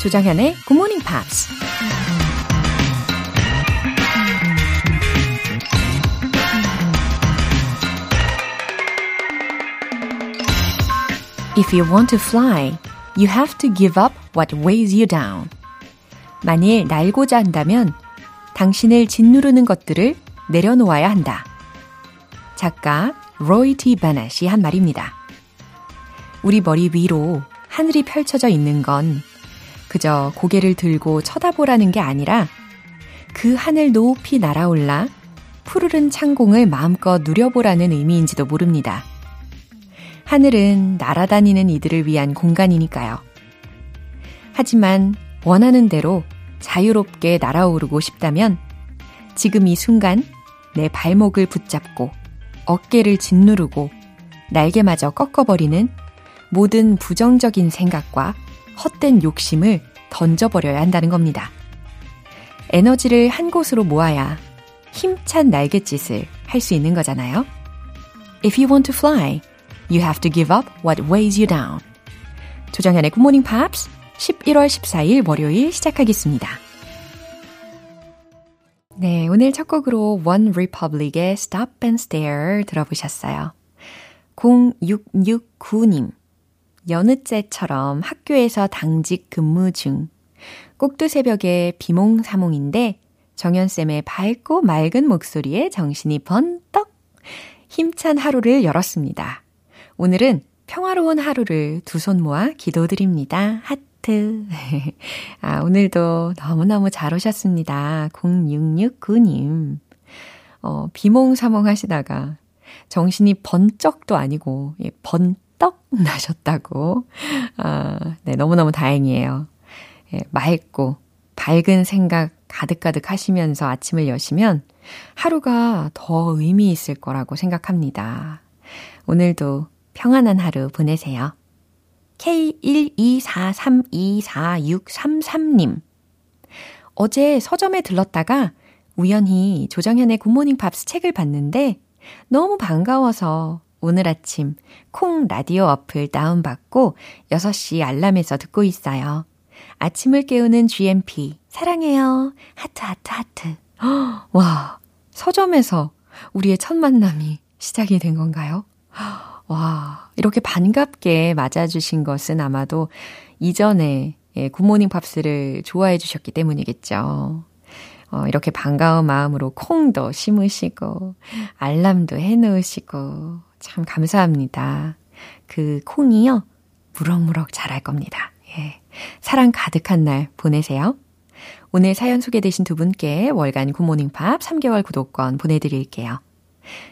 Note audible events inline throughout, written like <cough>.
조정현의 Good Morning Pops. If you want to fly, you have to give up what weighs you down. 만일 날고자 한다면 당신을 짓누르는 것들을 내려놓아야 한다. 작가 로이 티 바넷이 한 말입니다. 우리 머리 위로 하늘이 펼쳐져 있는 건 그저 고개를 들고 쳐다보라는 게 아니라 그 하늘 높이 날아올라 푸르른 창공을 마음껏 누려보라는 의미인지도 모릅니다. 하늘은 날아다니는 이들을 위한 공간이니까요. 하지만 원하는 대로 자유롭게 날아오르고 싶다면 지금 이 순간 내 발목을 붙잡고 어깨를 짓누르고 날개마저 꺾어버리는 모든 부정적인 생각과 헛된 욕심을 던져버려야 한다는 겁니다. 에너지를 한 곳으로 모아야 힘찬 날갯짓을 할 수 있는 거잖아요. If you want to fly, you have to give up what weighs you down. 조정현의 Morning Pops 11월 14일 월요일 시작하겠습니다. 네, 오늘 첫 곡으로 One Republic의 Stop and Stare 들어보셨어요. 0669님. 여느째처럼 학교에서 당직 근무 중. 꼭두 새벽에 비몽사몽인데 정연쌤의 밝고 맑은 목소리에 정신이 번떡 힘찬 하루를 열었습니다. 오늘은 평화로운 하루를 두 손 모아 기도드립니다. 하트. <laughs> 아, 오늘도 너무너무 잘 오셨습니다. 0669님. 어, 비몽사몽 하시다가 정신이 번쩍도 아니고, 예, 번 떡 <laughs> 나셨다고. 아, 네, 너무너무 다행이에요. 예, 맑고 밝은 생각 가득가득 하시면서 아침을 여시면 하루가 더 의미 있을 거라고 생각합니다. 오늘도 평안한 하루 보내세요. K124324633님. 어제 서점에 들렀다가 우연히 조정현의 굿모닝 팝스 책을 봤는데 너무 반가워서 오늘 아침 콩 라디오 어플 다운받고 6시 알람에서 듣고 있어요. 아침을 깨우는 GMP 사랑해요. 하트 하트 하트. <gasps> 와, 서점에서 우리의 첫 만남이 시작이 된 건가요? <gasps> 와, 이렇게 반갑게 맞아주신 것은 아마도 이전에 예, 굿모닝 팝스를 좋아해 주셨기 때문이겠죠. 어, 이렇게 반가운 마음으로 콩도 심으시고, 알람도 해 놓으시고, 참 감사합니다. 그 콩이요, 무럭무럭 자랄 겁니다. 예. 사랑 가득한 날 보내세요. 오늘 사연 소개되신 두 분께 월간 굿모닝 팝 3개월 구독권 보내드릴게요.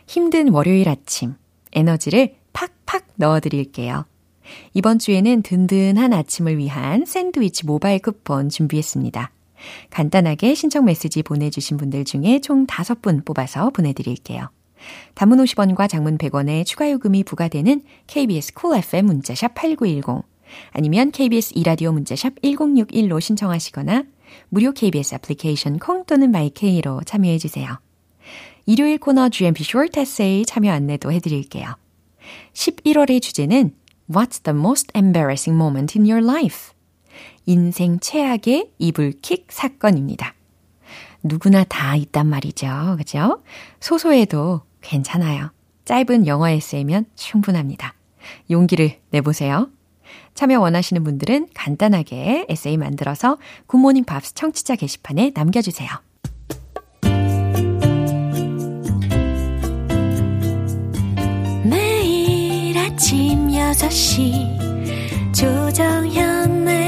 힘든 월요일 아침, 에너지를 팍팍 넣어드릴게요. 이번 주에는 든든한 아침을 위한 샌드위치 모바일 쿠폰 준비했습니다. 간단하게 신청 메시지 보내주신 분들 중에 총 5분 뽑아서 보내드릴게요. 단문 50원과 장문 100원의 추가 요금이 부과되는 KBS 쿨 cool FM 문자샵 8910 아니면 KBS 이라디오 문자샵 1061로 신청하시거나 무료 KBS 애플리케이션 콩 또는 마이케이로 참여해 주세요. 일요일 코너 GMP Short Essay 참여 안내도 해드릴게요. 11월의 주제는 What's the most embarrassing moment in your life? 인생 최악의 이불킥 사건입니다. 누구나 다 있단 말이죠. 그죠? 소소해도 괜찮아요. 짧은 영어 에세이면 충분합니다. 용기를 내보세요. 참여 원하시는 분들은 간단하게 에세이 만들어서 굿모닝 밥스 청취자 게시판에 남겨주세요. 매일 아침 6시 조정현의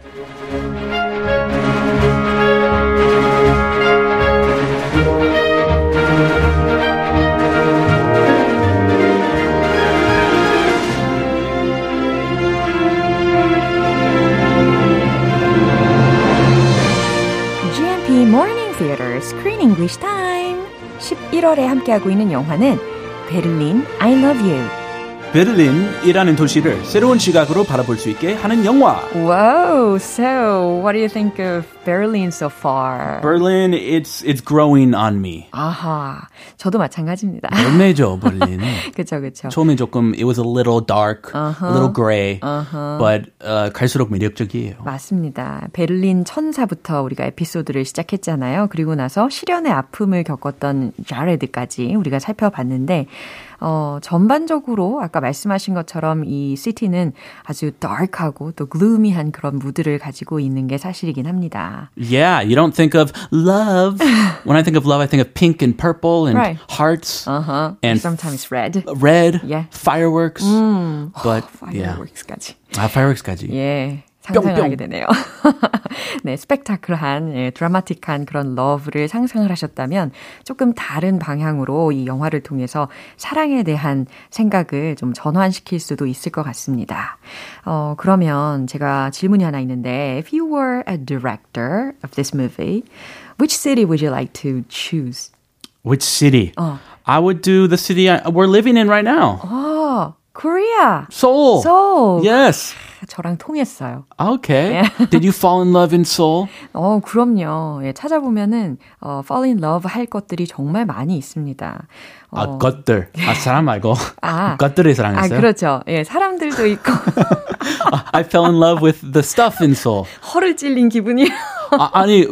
GMP Morning Theater Screen English Time. 11월에 함께하고 있는 영화는 베를린 I Love You 베를린이라는 도시를 새로운 시각으로 바라볼 수 있게 하는 영화. Wow, so what do you think of Berlin so far? Berlin, it's it's growing on me. 아하, 저도 마찬가지입니다. 열매죠, 베를린. <laughs> 그쵸, 그쵸. 처음에 조금 it was a little dark, Uh-huh. a little gray, but uh, 갈수록 매력적이에요. 맞습니다. 베를린 천사부터 우리가 에피소드를 시작했잖아요. 그리고 나서 실연의 아픔을 겪었던 자레드까지 우리가 살펴봤는데, 어, 전반적으로 아까 말씀하신 것처럼 이 시티는 아주 dark하고 또 gloomy한 그런 무드를 가지고 있는 게 사실이긴 합니다. Yeah, you don't think of love. when I think of love, I think of pink and purple and Right. hearts Uh-huh. and sometimes red. red, Yeah. fireworks. but yeah, fireworks까지. 아, fireworks까지. 예. 상상을 뿅뿅. 하게 되네요. 네, 스펙타클한, 예, 드라마틱한 그런 love를 상상을 하셨다면 조금 다른 방향으로 이 영화를 통해서 사랑에 대한 생각을 좀 전환시킬 수도 있을 것 같습니다. 어, 그러면 제가 질문이 하나 있는데, if you were a director of this movie, which city would you like to choose? Which city? 어. I would do the city I, we're living in right now. 어, Korea! Seoul. Seoul! Yes. 저랑 통했어요. Okay. Did you fall in love in Seoul? 어, 그럼요. 예, 찾아보면은, 어, fall in love 할 것들이 정말 많이 있습니다. 어, 아, 것들. 아, 사람 말고. 아. 것들을 아, 사랑했어요? 그렇죠. 예, 사람들도 있고, I fell in love with the stuff in Seoul. 허를 찔린 기분이. <laughs> 아, 아니,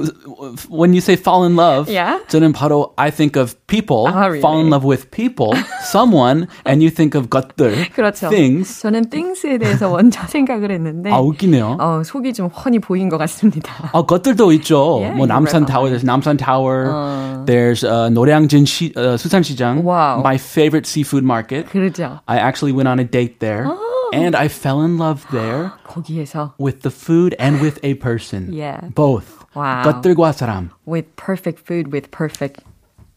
when you say fall in love, Yeah. 저는 바로 I think of people, Ah, really? fall in love with people, <laughs> someone, and you think of 것들, 그렇죠. things. 저는 things에 대해서 <laughs> 먼저 생각을 했는데, 아, 웃기네요. 어, 속이 좀 훤히 보인 것 같습니다. 아, 것들도 있죠. Yeah, 뭐 you're 남산 right 타워, about there's 남산 Tower. There's uh, 노량진 시, uh, 수산시장. Wow. My favorite seafood market. 그러죠. I actually went on a date there. Oh. And I fell in love <gasps> there 거기에서 with the food and with a person. Yeah. Both. Wow. 것들과 사람. with perfect food with perfect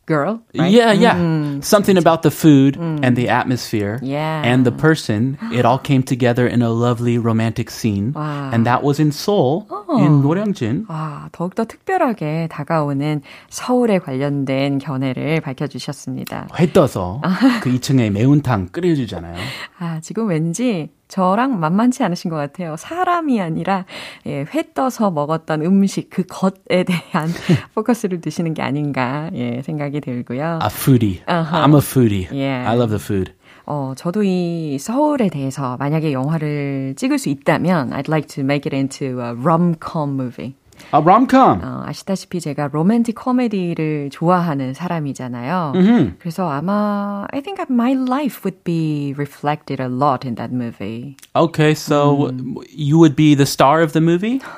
girl, right? Yeah, yeah. Something about the food and the atmosphere Yeah. and the person. It all came together in a lovely romantic scene. Wow. And that was in Seoul, in 노량진. 아, 더욱더 특별하게 다가오는 서울에 관련된 견해를 밝혀주셨습니다. 회 떠서 그 2층에 매운탕 끓여주잖아요. 아, 지금 왠지 저랑 만만치 않으신 것 같아요. 사람이 아니라 예, 회 떠서 먹었던 음식 그 것에 대한 <laughs> 포커스를 두시는 게 아닌가 예, 생각이 들고요. A foodie. Uh-huh. I'm a foodie. Yeah. I love the food. 어, 저도 이 서울에 대해서 만약에 영화를 찍을 수 있다면 I'd like to make it into a rom-com movie. A rom-com. 어, 아시다시피 제가 로맨틱 코미디를 좋아하는 사람이잖아요. 그래서 아마 I think my life would be reflected a lot in that movie. Okay, so you would be the star of the movie? <laughs>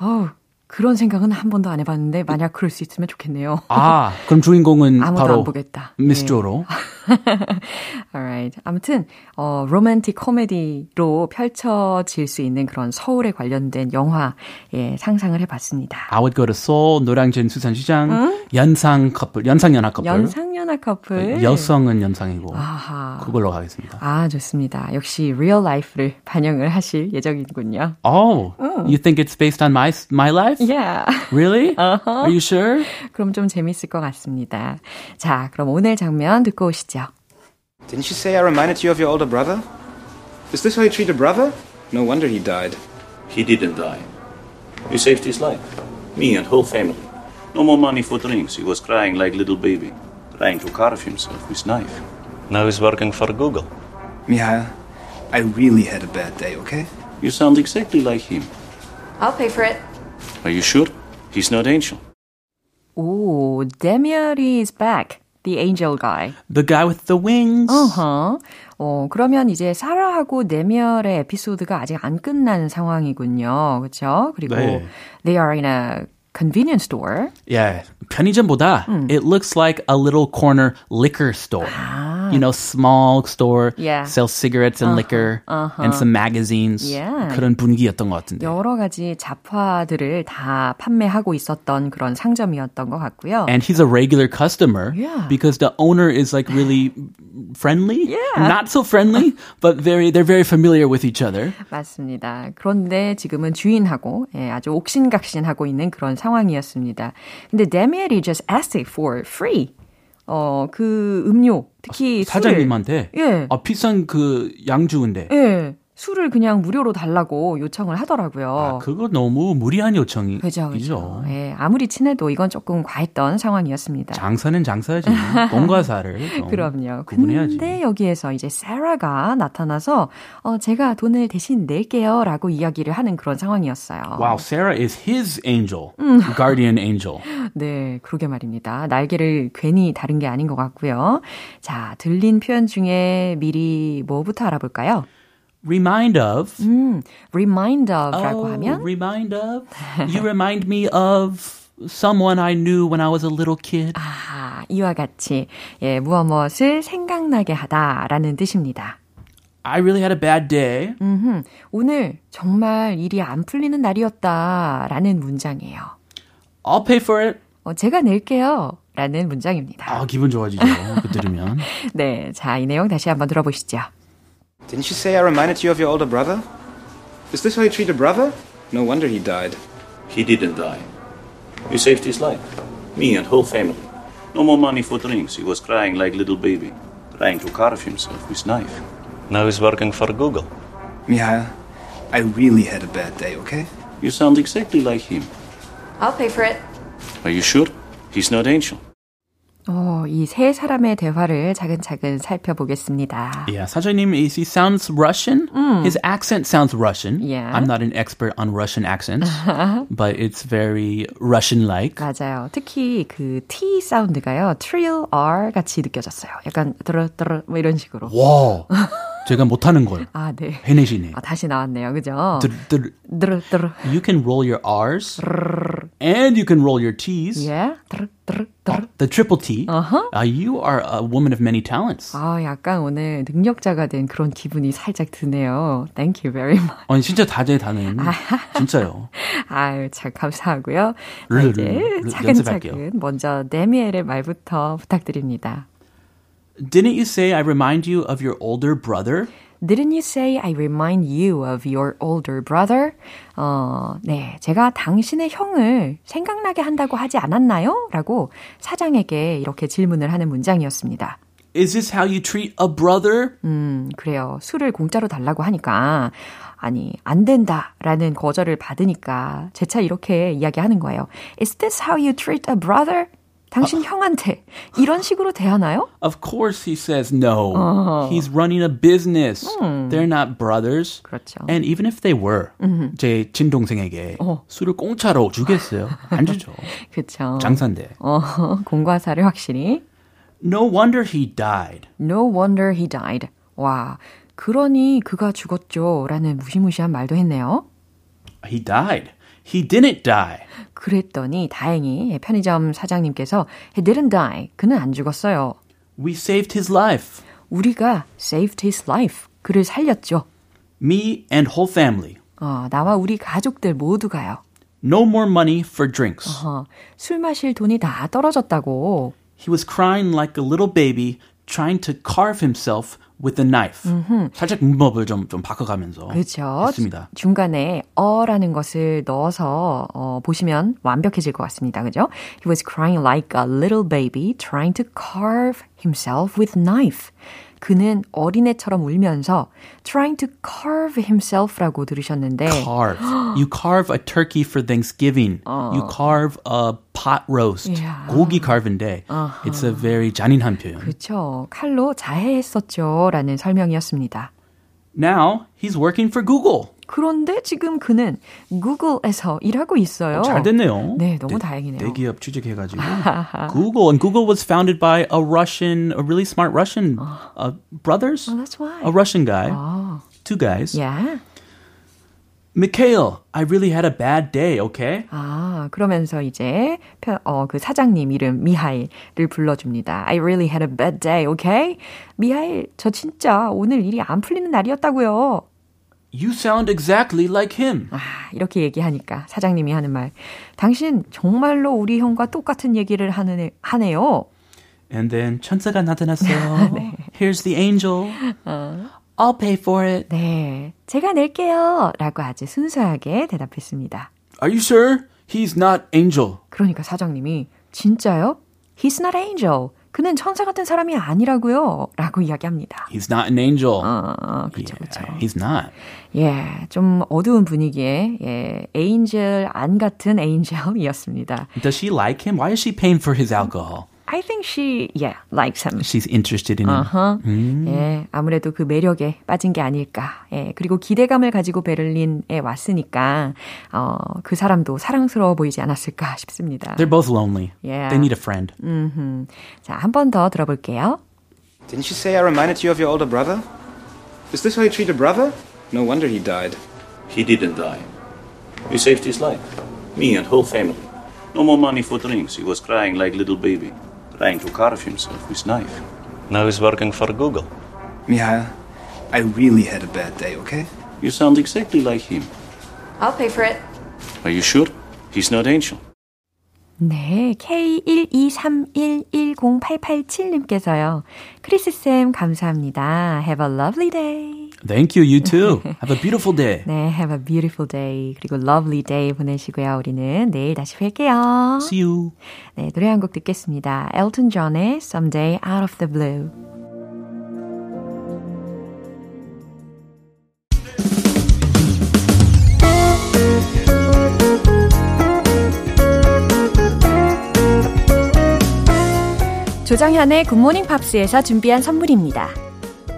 어, 그런 생각은 한 번도 안 해봤는데 만약 그럴 수 있으면 좋겠네요. 아, 그럼 주인공은 <laughs> 아무도 바로 안 보겠다. 미스 네. 조로. <laughs> Alright. 아무튼 어 로맨틱 코미디로 펼쳐질 수 있는 그런 서울에 관련된 영화 예, 상상을 해봤습니다. I would go to Seoul, 노량진 수산시장, 연상 커플, 연상 연하 커플. 연상연하 커플. 여성은 연상이고 아하. 그걸로 가겠습니다. 아 좋습니다. 역시 리얼 라이프를 반영을 하실 예정이군요. Oh, you think it's based on my my life? Yeah. Really? Are you sure? 그럼 좀 재밌을 것 같습니다. 자, 그럼 오늘 장면 듣고 오시죠. Didn't you say I reminded you of your older brother? Is this how you treat a brother? No wonder he died. He didn't die. You saved his life. Me and whole family. No more money for drinks. He was crying like little baby, trying to carve himself with knife. Now he's working for Google. Mihail, I really had a bad day, okay? You sound exactly like him. I'll pay for it. Are you sure? He's not angel. 오, Demian is back. The angel guy. The guy with the wings. 어허. 어, 그러면 이제 사라하고 네미얼의 에피소드가 아직 안 끝난 상황이군요. 그렇죠? 그리고 네. they are in a convenience store. Yeah, 편의점보다 it looks like a little corner liquor store. You know, small store, Yeah. sells cigarettes and liquor and some magazines. Yeah. 그런 분위기였던 것 같은데. 여러 가지 잡화들을 다 판매하고 있었던 그런 상점이었던 것 같고요. And he's a regular customer Yeah. because the owner is like really friendly. Yeah. Not so friendly, but very they're very familiar with each other. 맞습니다. 그런데 지금은 주인하고 예, 아주 옥신각신하고 있는 그런 상황이었습니다. 근데 데미엘이 just asked it for free. 어, 그 음료, 특히 사장님한테 술을, 예. 아, 비싼 그 양주인데. 예. 술을 그냥 무료로 달라고 요청을 하더라고요. 아, 그거 너무 무리한 요청이죠. 그죠, 그죠. 예, 아무리 친해도 이건 조금 과했던 상황이었습니다. 장사는 장사지. 공과 사를. <laughs> 그럼요. 구분해야지. 근데 여기에서 이제 세라가 나타나서 어, 제가 돈을 대신 낼게요 라고 이야기를 하는 그런 상황이었어요. Wow, Sarah is his angel, guardian angel. <laughs> 네, 그러게 말입니다. 날개를 괜히 다른 게 아닌 것 같고요. 자, 들린 표현 중에 미리 뭐부터 알아볼까요? Remind of. 음, remind of라고 oh, 하면 remind of. You remind me of someone I knew when I was a little kid. 아, 이와 같이 예, 무엇 무엇을 생각나게 하다라는 뜻입니다. I really had a bad day. 음흠, 오늘 정말 일이 안 풀리는 날이었다라는 문장이에요. I'll pay for it. 어, 제가 낼게요. 라는 문장입니다. 아, 기분 좋아지죠. 그 들으면. 네, 자, 이 내용 다시 한번 들어보시죠. Didn't you say I reminded you of your older brother? Is this how you treat a brother? No wonder he died. He didn't die. You saved his life. Me and whole family. No more money for drinks. He was crying like little baby, trying to carve himself with knife. Now he's working for Google. Mihail, I really had a bad day, okay? You sound exactly like him. I'll pay for it. Are you sure? He's not angel. 어, 이 세 사람의 대화를 차근차근 살펴보겠습니다. Yeah, 사장님, is he sounds Russian? His accent sounds Russian. Yeah. I'm not an expert on Russian accents, but it's very Russian-like. 맞아요. 특히 그 T 사운드가요. trill R 같이 느껴졌어요. 약간 드르드르 뭐 이런 식으로. 와, 제가 못하는 걸 아, 네. 해내시네. 아, 다시 나왔네요. 그죠? 들, 들, 드르 드르. you can roll your R's and you can roll your T's. 예. 드르 드르 드르. The triple T. Uh, you are a woman of many talents. 아, 약간 오늘 능력자가 된 그런 기분이 살짝 드네요. Thank you very much. 아니 진짜 다재다능. 진짜요. 아유, 참 감사하고요. 자, 르르, 이제 르, 차근차근. 먼저 네미엘의 말부터 부탁드립니다. Didn't you say I remind you of your older brother? Didn't you say I remind you of your older brother? 어, 네. 제가 당신의 형을 생각나게 한다고 하지 않았나요? 라고 사장에게 이렇게 질문을 하는 문장이었습니다. Is this how you treat a brother? 음, 그래요. 술을 공짜로 달라고 하니까, 아니, 안 된다. 라는 거절을 받으니까, 재차 이렇게 이야기하는 거예요. Is this how you treat a brother? 당신 형한테 이런 식으로 대하나요? Of course he says no. He's running a business. They're not brothers. 그렇죠. And even if they were, 제 친동생에게 술을 공짜로 주겠어요? 안 주죠. 그쵸. 장사인데. 어, 공과사를 확실히. No wonder he died. No wonder he died. 와, 그러니 그가 죽었죠. 라는 무시무시한 말도 했네요. He died. He didn't die. 그랬더니 다행히 편의점 사장님께서 He didn't die. 그는 안 죽었어요. We saved his life. 우리가 saved his life. 그를 살렸죠. Me and whole family. 어, 나와 우리 가족들 모두가요. No more money for drinks. 어, 술 마실 돈이 다 떨어졌다고. He was crying like a little baby trying to carve himself with a knife. 살짝 문법을 좀, 좀 바꿔가면서 그렇죠. 했습니다. 중간에 어라는 것을 넣어서 어, 보시면 완벽해질 것 같습니다. 그죠? He was crying like a little baby trying to carve himself with knife. 그는 어린애처럼 울면서 trying to carve himself라고 들으셨는데 Carve. You carve a turkey for Thanksgiving. You carve a pot roast. Yeah. 고기 carve인데 it's a very 잔인한 표현. 그렇죠. 칼로 자해했었죠. 라는 설명이었습니다. Now he's working for Google. 그런데 지금 그는 구글에서 일하고 있어요. 잘 됐네요. 네, 너무 대- 다행이네요. 대기업 취직해가지고 Google and Google was founded by a Russian, a really smart Russian uh, brothers. Oh, that's why. A Russian guy, 아, two guys. yeah. Mikhail, I really had a bad day. Okay. 아, 그러면서 이제 편- 어, 그 사장님 이름 미하일을 불러줍니다. I really had a bad day, okay? 미하일, 저 진짜 오늘 일이 안 풀리는 날이었다고요. You sound exactly like him. 아, 이렇게 얘기하니까 사장님이 하는 말. 당신 정말로 우리 형과 똑같은 얘기를 하는 애, 하네요. And then 천사가 나타났어요. Here's the angel. I'll pay for it. 네, 제가 낼게요. 라고 아주 순수하게 대답했습니다. Are you sure? He's not angel. 그러니까 사장님이 진짜요? He's not angel. 그는 천사 같은 사람이 아니라고요. 라고 이야기합니다. He's not an angel. 어, 그쵸, yeah, 그쵸. He's not. 예, 좀 어두운 분위기의, 예, 에인젤, 안 같은 에인젤이었습니다. Does she like him? Why is she paying for his alcohol? I think she, yeah, likes him. She's interested in him. 어허. 예, 아무래도 그 매력에 빠진 게 아닐까. 예, 그리고 기대감을 가지고 베를린에 왔으니까, 어, 그 사람도 사랑스러워 보이지 않았을까 싶습니다. They're both lonely. Yeah. They need a friend. 음흠. 자, 한 번 더 들어볼게요. Didn't you say I reminded you of your older brother? Is this how you treat a brother? No wonder he died. He didn't die. We saved his life. Me and whole family. No more money for drinks. He was crying like little baby. Trying to carve himself with knife. Now he's working for Google. Mihail, I really had a bad day, okay? You sound exactly like him. I'll pay for it. Are you sure? He's not angel. 네, K123110887님께서요. 크리스쌤 감사합니다. Have a lovely day. Thank you, you too. Have a beautiful day. 네, have a beautiful day. 그리고 lovely day 보내시고요. 우리는 내일 다시 뵐게요. See you. 네, 노래 한 곡 듣겠습니다. 엘튼 존의 Someday Out of the Blue. 조정현의 굿모닝 팝스에서 준비한 선물입니다.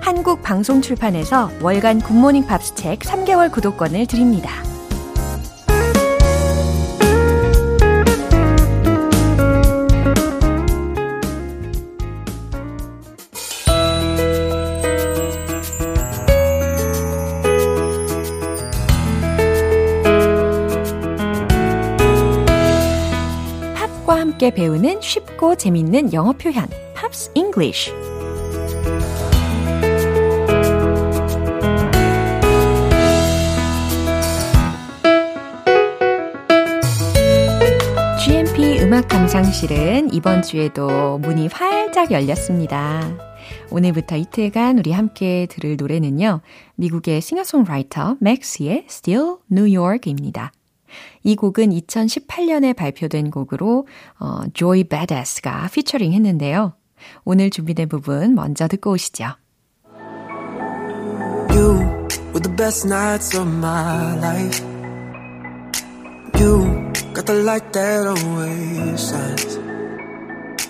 한국 방송 출판에서 월간 굿모닝 팝스 책 3개월 구독권을 드립니다. 함께 배우는 쉽고 재밌는 영어 표현, Pops English. 감상실은 이번 주에도 문이 활짝 열렸습니다. 오늘부터 이틀간 우리 함께 들을 노래는요. 미국의 싱어송라이터 맥스의 Still New York입니다. 이 곡은 2018년에 발표된 곡으로 어, Joy Badass가 피처링 했는데요. 오늘 준비된 부분 먼저 듣고 오시죠. You were the best nights of my life. You got the light that always shines.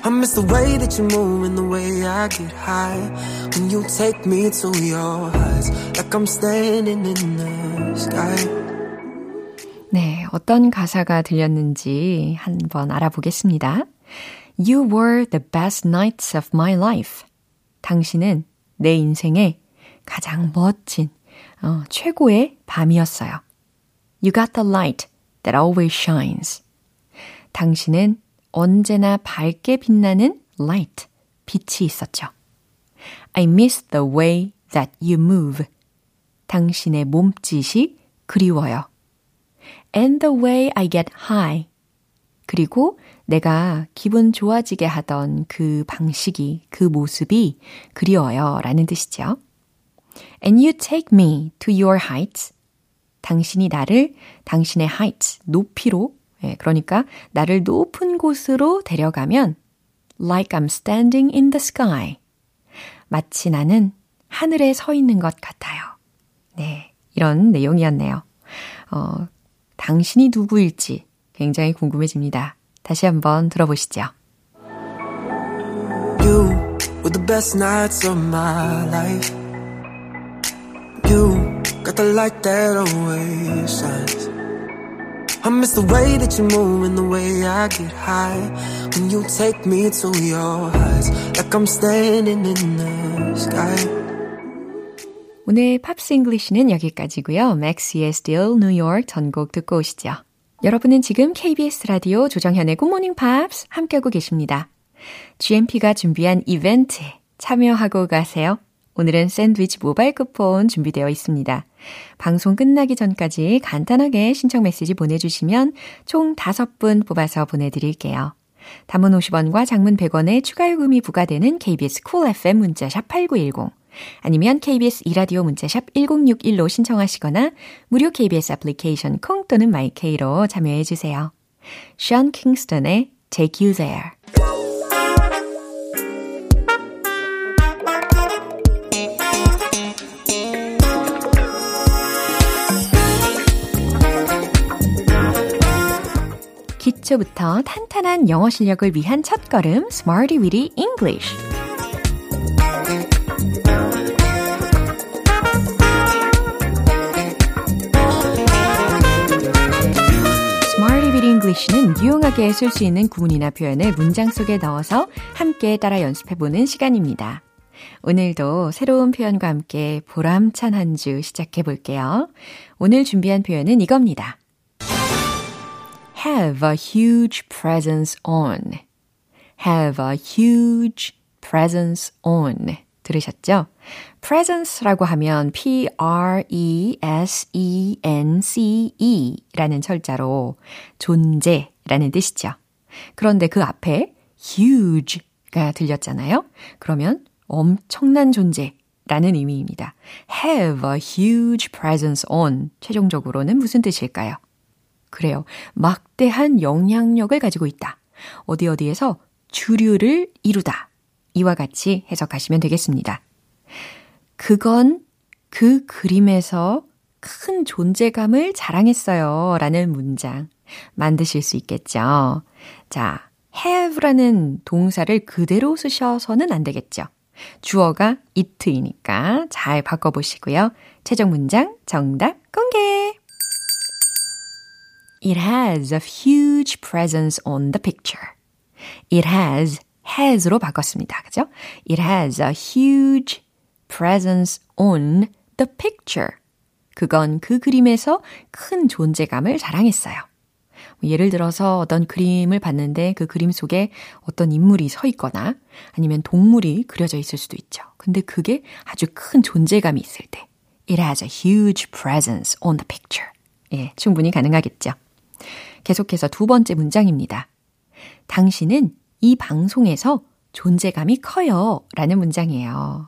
I miss the way that you move and the way I get high when you take me to your heights, like I'm standing in the sky. 네, 어떤 가사가 들렸는지 한번 알아보겠습니다. You were the best nights of my life. 당신은 내 인생의 가장 멋진, 어, 최고의 밤이었어요. You got the light that always shines. 당신은 언제나 밝게 빛나는 light, 빛이 있었죠. I miss the way that you move. 당신의 몸짓이 그리워요. And the way I get high. 그리고 내가 기분 좋아지게 하던 그 방식이, 그 모습이 그리워요. 라는 뜻이죠. And you take me to your heights. 당신이 나를 당신의 heights, 높이로, 예, 그러니까 나를 높은 곳으로 데려가면 like I'm standing in the sky. 마치 나는 하늘에 서 있는 것 같아요. 네, 이런 내용이었네요. 어, 당신이 누구일지 굉장히 궁금해집니다. 다시 한번 들어보시죠. You were the best nights of my life. You got the light that always shines. I miss the way that you move and the way I get high when you take me to your heights, like I'm standing in the sky. 오늘 Pops English는 여기까지고요. 맥스의 Still New York 전곡 듣고 오시죠. 여러분은 지금 KBS 라디오 조정현의 Good Morning Pops 함께하고 계십니다. GMP가 준비한 이벤트에 참여하고 가세요. 오늘은 샌드위치 모바일 쿠폰 준비되어 있습니다. 방송 끝나기 전까지 간단하게 신청 메시지 보내주시면 총 5분 뽑아서 보내드릴게요. 단문 50원과 장문 100원의 추가 요금이 부과되는 KBS Cool FM 문자샵 8910 아니면 KBS 이라디오 문자샵 1061로 신청하시거나 무료 KBS 애플리케이션 콩 또는 마이케이로 참여해 주세요. 션 킹스턴의 Take You There 초부터 탄탄한 영어 실력을 위한 첫걸음 Smarty Weedy English English는 유용하게 쓸 수 있는 구문이나 표현을 문장 속에 넣어서 함께 따라 연습해보는 시간입니다. 오늘도 새로운 표현과 함께 보람찬 한 주 시작해 볼게요. 오늘 준비한 표현은 이겁니다. Have a huge presence on. have a huge presence on. 들으셨죠? presence라고 하면 p-r-e-s-e-n-c-e 라는 철자로 존재라는 뜻이죠. 그런데 그 앞에 huge가 들렸잖아요. 그러면 엄청난 존재 라는 의미입니다. have a huge presence on. 최종적으로는 무슨 뜻일까요? 그래요. 막대한 영향력을 가지고 있다. 어디 어디에서 주류를 이루다. 이와 같이 해석하시면 되겠습니다. 그건 그 그림에서 큰 존재감을 자랑했어요. 라는 문장 만드실 수 있겠죠. 자, have라는 동사를 그대로 쓰셔서는 안 되겠죠. 주어가 it이니까 잘 바꿔보시고요. 최종 문장 정답 공개! It has a huge presence on the picture. It has, has로 바꿨습니다. 그죠? It has a huge presence on the picture. 그건 그 그림에서 큰 존재감을 자랑했어요. 예를 들어서 어떤 그림을 봤는데 그 그림 속에 어떤 인물이 서 있거나 아니면 동물이 그려져 있을 수도 있죠. 근데 그게 아주 큰 존재감이 있을 때 It has a huge presence on the picture. 예, 충분히 가능하겠죠. 계속해서 두 번째 문장입니다. 당신은 이 방송에서 존재감이 커요. 라는 문장이에요.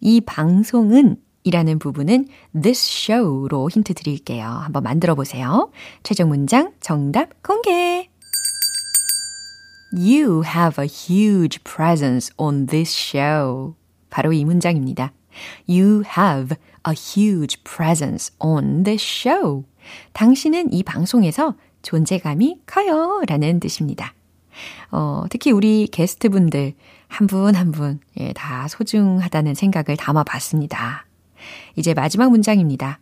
이 방송은 이라는 부분은 this show로 힌트 드릴게요. 한번 만들어 보세요. 최종 문장 정답 공개! You have a huge presence on this show. 바로 이 문장입니다. You have a huge presence on this show. 당신은 이 방송에서 존재감이 커요. 라는 뜻입니다. 어, 특히 우리 게스트분들 한 분 한 분, 예, 다 소중하다는 생각을 담아 봤습니다. 이제 마지막 문장입니다.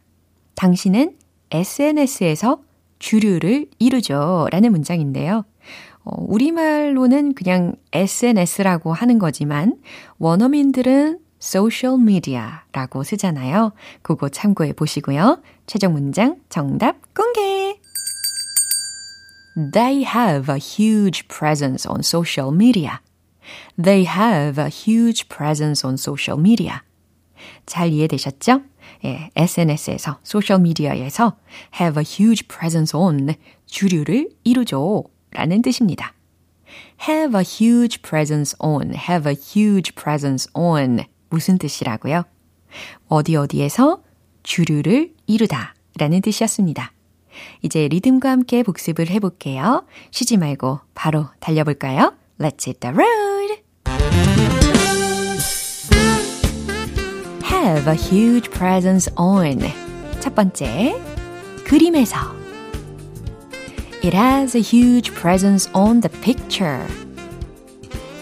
당신은 SNS에서 주류를 이루죠. 라는 문장인데요. 어, 우리말로는 그냥 SNS라고 하는 거지만 원어민들은 social media라고 쓰잖아요. 그거 참고해 보시고요. 최종 문장 정답 공개! They have a huge presence on social media. They have a huge presence on social media. 잘 이해되셨죠? 예, SNS에서, 소셜미디어에서 have a huge presence on 주류를 이루죠. 라는 뜻입니다. have a huge presence on, have a huge presence on 무슨 뜻이라고요? 어디 어디에서 주류를 이루다 라는 뜻이었습니다. 이제 리듬과 함께 복습을 해볼게요. 쉬지 말고 바로 달려볼까요? Let's hit the road! have a huge presence on. 첫 번째, 그림에서. It has a huge presence on the picture.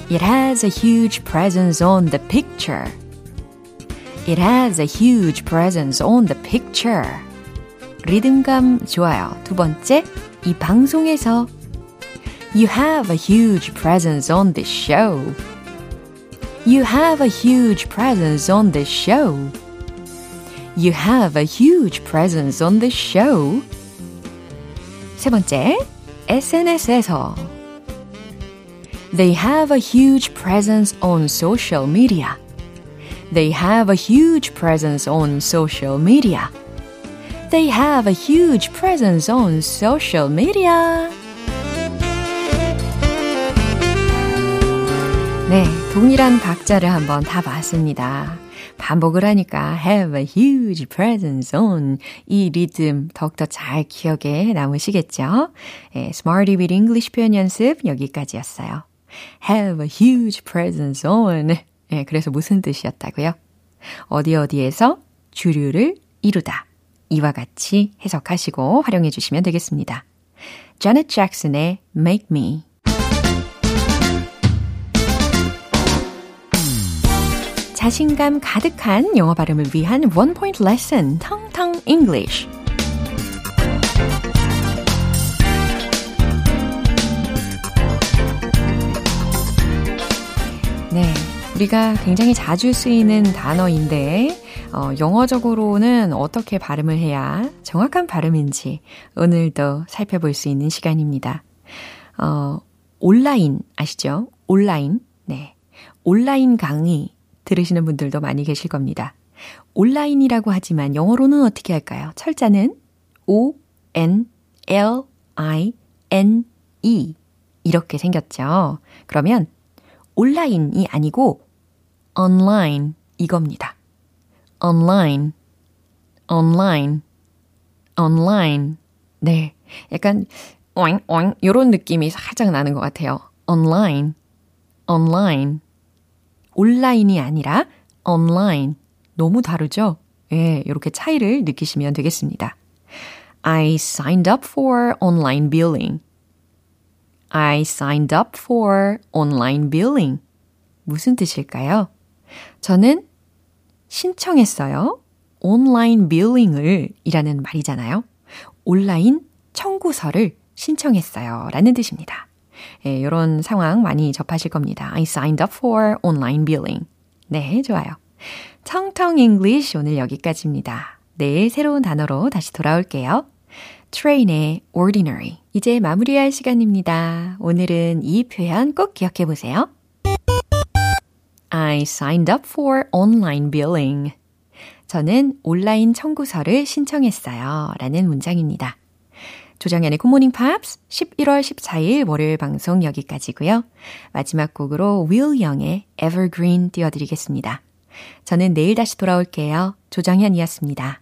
It has a huge presence on the picture. It has a huge presence on the picture. 리듬감 좋아요. 두 번째, 이 방송에서 You have a huge presence on this show. You have a huge presence on this show. You have a huge presence on this show. 세 번째, SNS에서 They have a huge presence on social media. They have a huge presence on social media. They have a huge presence on social media. 네, 동일한 박자를 한번 다 봤습니다. 반복을 하니까 have a huge presence on 이 리듬 더욱더 잘 기억에 남으시겠죠? 네, Smarty with English 표현 연습 여기까지였어요. Have a huge presence on 네, 그래서 무슨 뜻이었다고요? 어디 어디에서 주류를 이루다 이와 같이 해석하시고 활용해 주시면 되겠습니다. Janet Jackson의 Make Me. 자신감 가득한 영어 발음을 위한 원 포인트 레슨, 텅텅 English. 네. 우리가 굉장히 자주 쓰이는 단어인데, 어, 영어적으로는 어떻게 발음을 해야 정확한 발음인지 오늘도 살펴볼 수 있는 시간입니다. 어, 온라인 아시죠? 온라인. 네. 온라인 강의 들으시는 분들도 많이 계실 겁니다. 온라인이라고 하지만 영어로는 어떻게 할까요? 철자는 O, N, L, I, N, E. 이렇게 생겼죠. 그러면 온라인이 아니고 online 이겁니다. online, online, online. 네. 약간 오잉 오잉 요런 느낌이 살짝 나는 것 같아요. online, online. 온라인이 아니라 online. 너무 다르죠? 예, 이렇게 차이를 느끼시면 되겠습니다. I signed up for online billing. I signed up for online billing. 무슨 뜻일까요? 저는 신청했어요. 온라인 빌링을 이라는 말이잖아요. 온라인 청구서를 신청했어요. 라는 뜻입니다. 예, 이런 상황 많이 접하실 겁니다. I signed up for online billing. 네, 좋아요. 텅텅 English 오늘 여기까지입니다. 내일 새로운 단어로 다시 돌아올게요. Train의 ordinary. 이제 마무리할 시간입니다. 오늘은 이 표현 꼭 기억해 보세요. I signed up for online billing. 저는 온라인 청구서를 신청했어요. 라는 문장입니다. 조정연의 굿모닝 팝스 11월 14일 월요일 방송 여기까지고요. 마지막 곡으로 Will Young의 Evergreen 띄워드리겠습니다. 저는 내일 다시 돌아올게요. 조정현이었습니다.